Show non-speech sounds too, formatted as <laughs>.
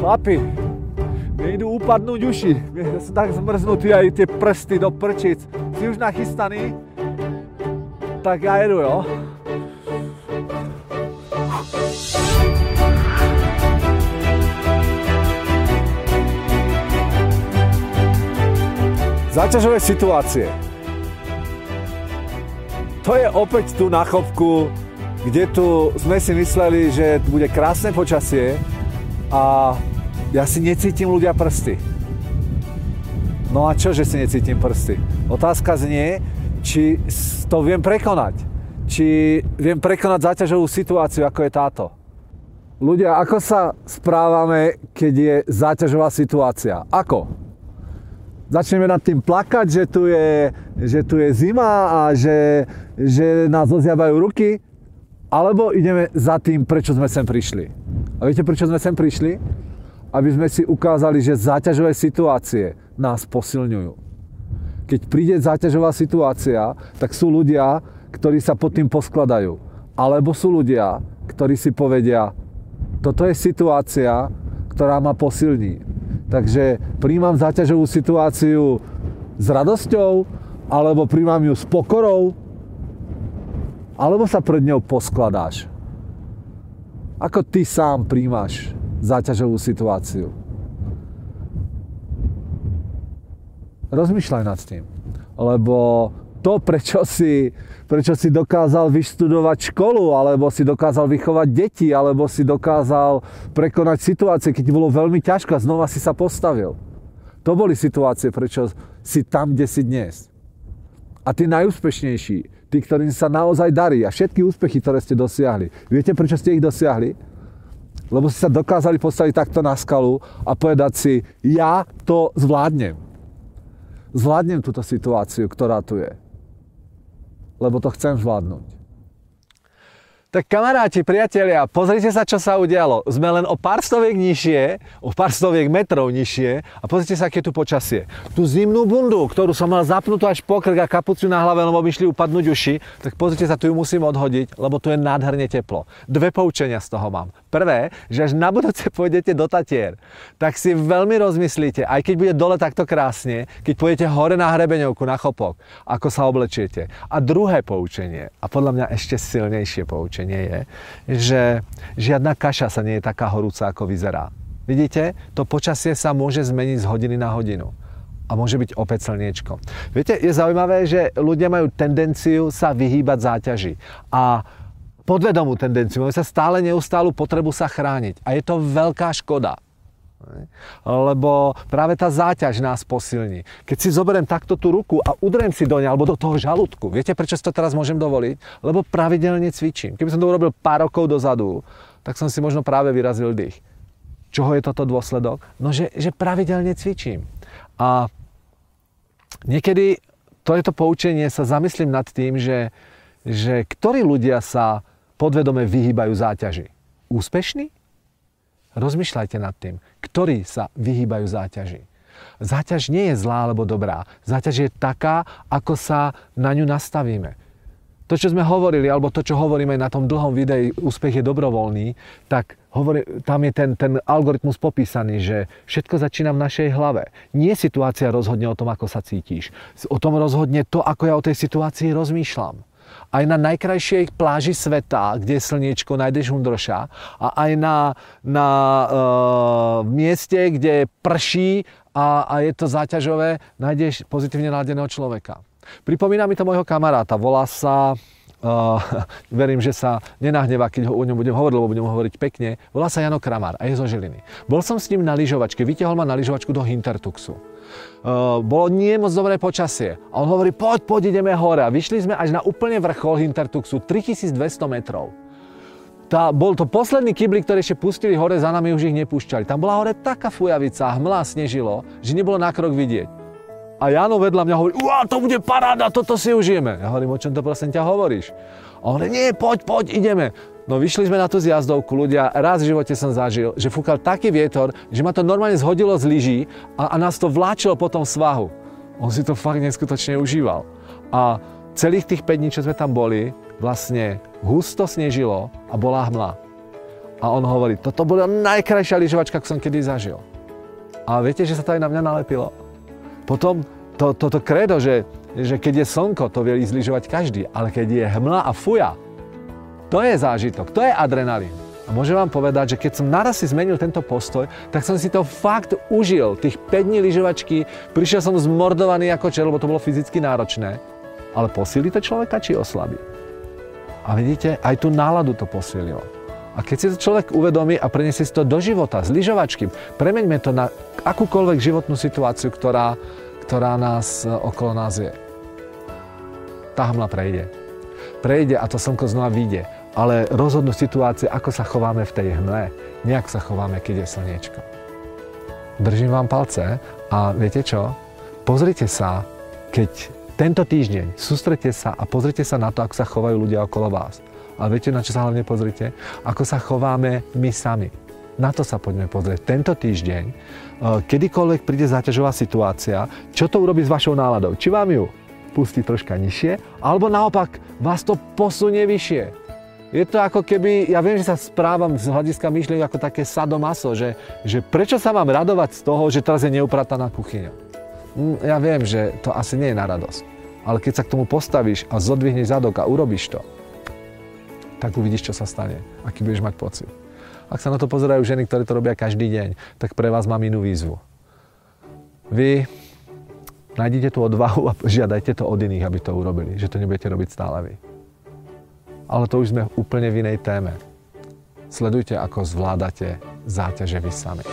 Chlapi, mne idú upadnúť uši. Ja som tak zmrznutý aj tie prsty do prčic. Si už nachystaný? Tak ja jedu, jo? Záťažové situácie. To je opäť tu na chopku, kde tu sme si mysleli, že bude krásne počasie a ja si necítim ľudia prsty. No a čo, že si necítim prsty? Otázka znie, či to viem prekonať. Či viem prekonať záťažovú situáciu, ako je táto. Ľudia, ako sa správame, keď je záťažová situácia? Ako? začneme nad tým plakať, že tu je, že tu je zima a že, že nás oziabajú ruky, alebo ideme za tým, prečo sme sem prišli. A viete, prečo sme sem prišli? Aby sme si ukázali, že záťažové situácie nás posilňujú. Keď príde záťažová situácia, tak sú ľudia, ktorí sa pod tým poskladajú. Alebo sú ľudia, ktorí si povedia, toto je situácia, ktorá ma posilní Takže príjmam záťažovú situáciu s radosťou, alebo príjmam ju s pokorou, alebo sa pred ňou poskladáš. Ako ty sám príjmaš záťažovú situáciu? Rozmýšľaj nad tým. Lebo to, prečo si, prečo si dokázal vyštudovať školu, alebo si dokázal vychovať deti, alebo si dokázal prekonať situácie, keď bolo veľmi ťažko a znova si sa postavil. To boli situácie, prečo si tam, kde si dnes. A tí najúspešnejší, tí, ktorým sa naozaj darí a všetky úspechy, ktoré ste dosiahli. Viete, prečo ste ich dosiahli? Lebo si sa dokázali postaviť takto na skalu a povedať si, ja to zvládnem. Zvládnem túto situáciu, ktorá tu je lebo to chcem zvládnuť. Tak kamaráti, priatelia, pozrite sa, čo sa udialo. Sme len o pár stoviek nižšie, o pár stoviek metrov nižšie a pozrite sa, aké tu počasie. Tú zimnú bundu, ktorú som mal zapnutú až po krk a kapuciu na hlave, lebo mi šli upadnúť uši, tak pozrite sa, tu ju musím odhodiť, lebo tu je nádherne teplo. Dve poučenia z toho mám. Prvé, že až na budúce <laughs> pôjdete do Tatier, tak si veľmi rozmyslíte, aj keď bude dole takto krásne, keď pôjdete hore na hrebeňovku, na chopok, ako sa oblečiete. A druhé poučenie, a podľa mňa ešte silnejšie poučenie, je, že žiadna kaša sa nie je taká horúca, ako vyzerá. Vidíte, to počasie sa môže zmeniť z hodiny na hodinu a môže byť opäť slniečko. Viete, je zaujímavé, že ľudia majú tendenciu sa vyhýbať záťaži a podvedomú tendenciu, majú sa stále neustálu potrebu sa chrániť a je to veľká škoda. Lebo práve tá záťaž nás posilní. Keď si zoberiem takto tú ruku a udrem si do nej alebo do toho žalúdku, viete prečo si to teraz môžem dovoliť? Lebo pravidelne cvičím. Keby som to urobil pár rokov dozadu, tak som si možno práve vyrazil dých. Čoho je toto dôsledok? No, že, že pravidelne cvičím. A niekedy to je to poučenie, sa zamyslím nad tým, že, že ktorí ľudia sa podvedome vyhýbajú záťaži. Úspešní? Rozmýšľajte nad tým, ktorí sa vyhýbajú záťaži. Záťaž nie je zlá alebo dobrá. Záťaž je taká, ako sa na ňu nastavíme. To, čo sme hovorili, alebo to, čo hovoríme na tom dlhom videi Úspech je dobrovoľný, tak hovorí, tam je ten, ten algoritmus popísaný, že všetko začína v našej hlave. Nie situácia rozhodne o tom, ako sa cítiš. O tom rozhodne to, ako ja o tej situácii rozmýšľam aj na najkrajšej pláži sveta, kde je slniečko, nájdeš hundroša a aj na, na uh, mieste, kde prší a, a je to záťažové, nájdeš pozitívne naladeného človeka. Pripomína mi to môjho kamaráta, volá sa Uh, <laughs> verím, že sa nenahnevá, keď ho, o ňom budem hovoriť, lebo budem hovoriť pekne. Volá sa Jano Kramár a je zo Žiliny. Bol som s ním na lyžovačke, vytiahol ma na lyžovačku do Hintertuxu. Uh, bolo nie moc dobré počasie. A on hovorí, poď, poď, ideme hore. A vyšli sme až na úplne vrchol Hintertuxu, 3200 metrov. Tá, bol to posledný kyblik, ktorý ešte pustili hore, za nami už ich nepúšťali. Tam bola hore taká fujavica, hmla, snežilo, že nebolo na krok vidieť. A Jano vedľa mňa hovorí, uá, to bude paráda, toto si užijeme. Ja hovorím, o čom to prosím ťa hovoríš? A on hovorí, nie, poď, poď, ideme. No vyšli sme na tú zjazdovku, ľudia, raz v živote som zažil, že fúkal taký vietor, že ma to normálne zhodilo z lyží a, a nás to vláčilo po tom svahu. On si to fakt neskutočne užíval. A celých tých 5 dní, čo sme tam boli, vlastne husto snežilo a bola hmla. A on hovorí, toto bola najkrajšia lyžovačka, ako som kedy zažil. A viete, že sa to aj na mňa nalepilo? Potom to, toto kredo, že, že keď je slnko, to vie ísť lyžovať každý, ale keď je hmla a fuja, to je zážitok, to je adrenalín. A môžem vám povedať, že keď som naraz si zmenil tento postoj, tak som si to fakt užil. Tých 5 dní lyžovačky, prišiel som zmordovaný ako čer, lebo to bolo fyzicky náročné. Ale posíli to človeka, či oslabí? A vidíte, aj tú náladu to posililo. A keď si to človek uvedomí a preniesie si to do života, z lyžovačky, premeňme to na akúkoľvek životnú situáciu, ktorá, ktorá nás e, okolo nás je. Tá hmla prejde. Prejde a to slnko znova vyjde ale rozhodnú situácie, ako sa chováme v tej hmle, nejak sa chováme, keď je slniečko. Držím vám palce a viete čo? Pozrite sa, keď tento týždeň sústrete sa a pozrite sa na to, ako sa chovajú ľudia okolo vás. Ale viete, na čo sa hlavne pozrite? Ako sa chováme my sami. Na to sa poďme pozrieť. Tento týždeň, e, kedykoľvek príde záťažová situácia, čo to urobí s vašou náladou? Či vám ju pustí troška nižšie, alebo naopak vás to posunie vyššie. Je to ako keby, ja viem, že sa správam z hľadiska myšlienok ako také sadomaso, že, že prečo sa mám radovať z toho, že teraz je neuprataná kuchyňa. Mm, ja viem, že to asi nie je na radosť. Ale keď sa k tomu postavíš a zodvihneš zadok a urobíš to, tak uvidíš, čo sa stane, aký budeš mať pocit. Ak sa na to pozerajú ženy, ktoré to robia každý deň, tak pre vás mám inú výzvu. Vy nájdete tú odvahu a žiadajte to od iných, aby to urobili, že to nebudete robiť stále vy ale to už sme úplne v inej téme. Sledujte, ako zvládate záťaže vy sami.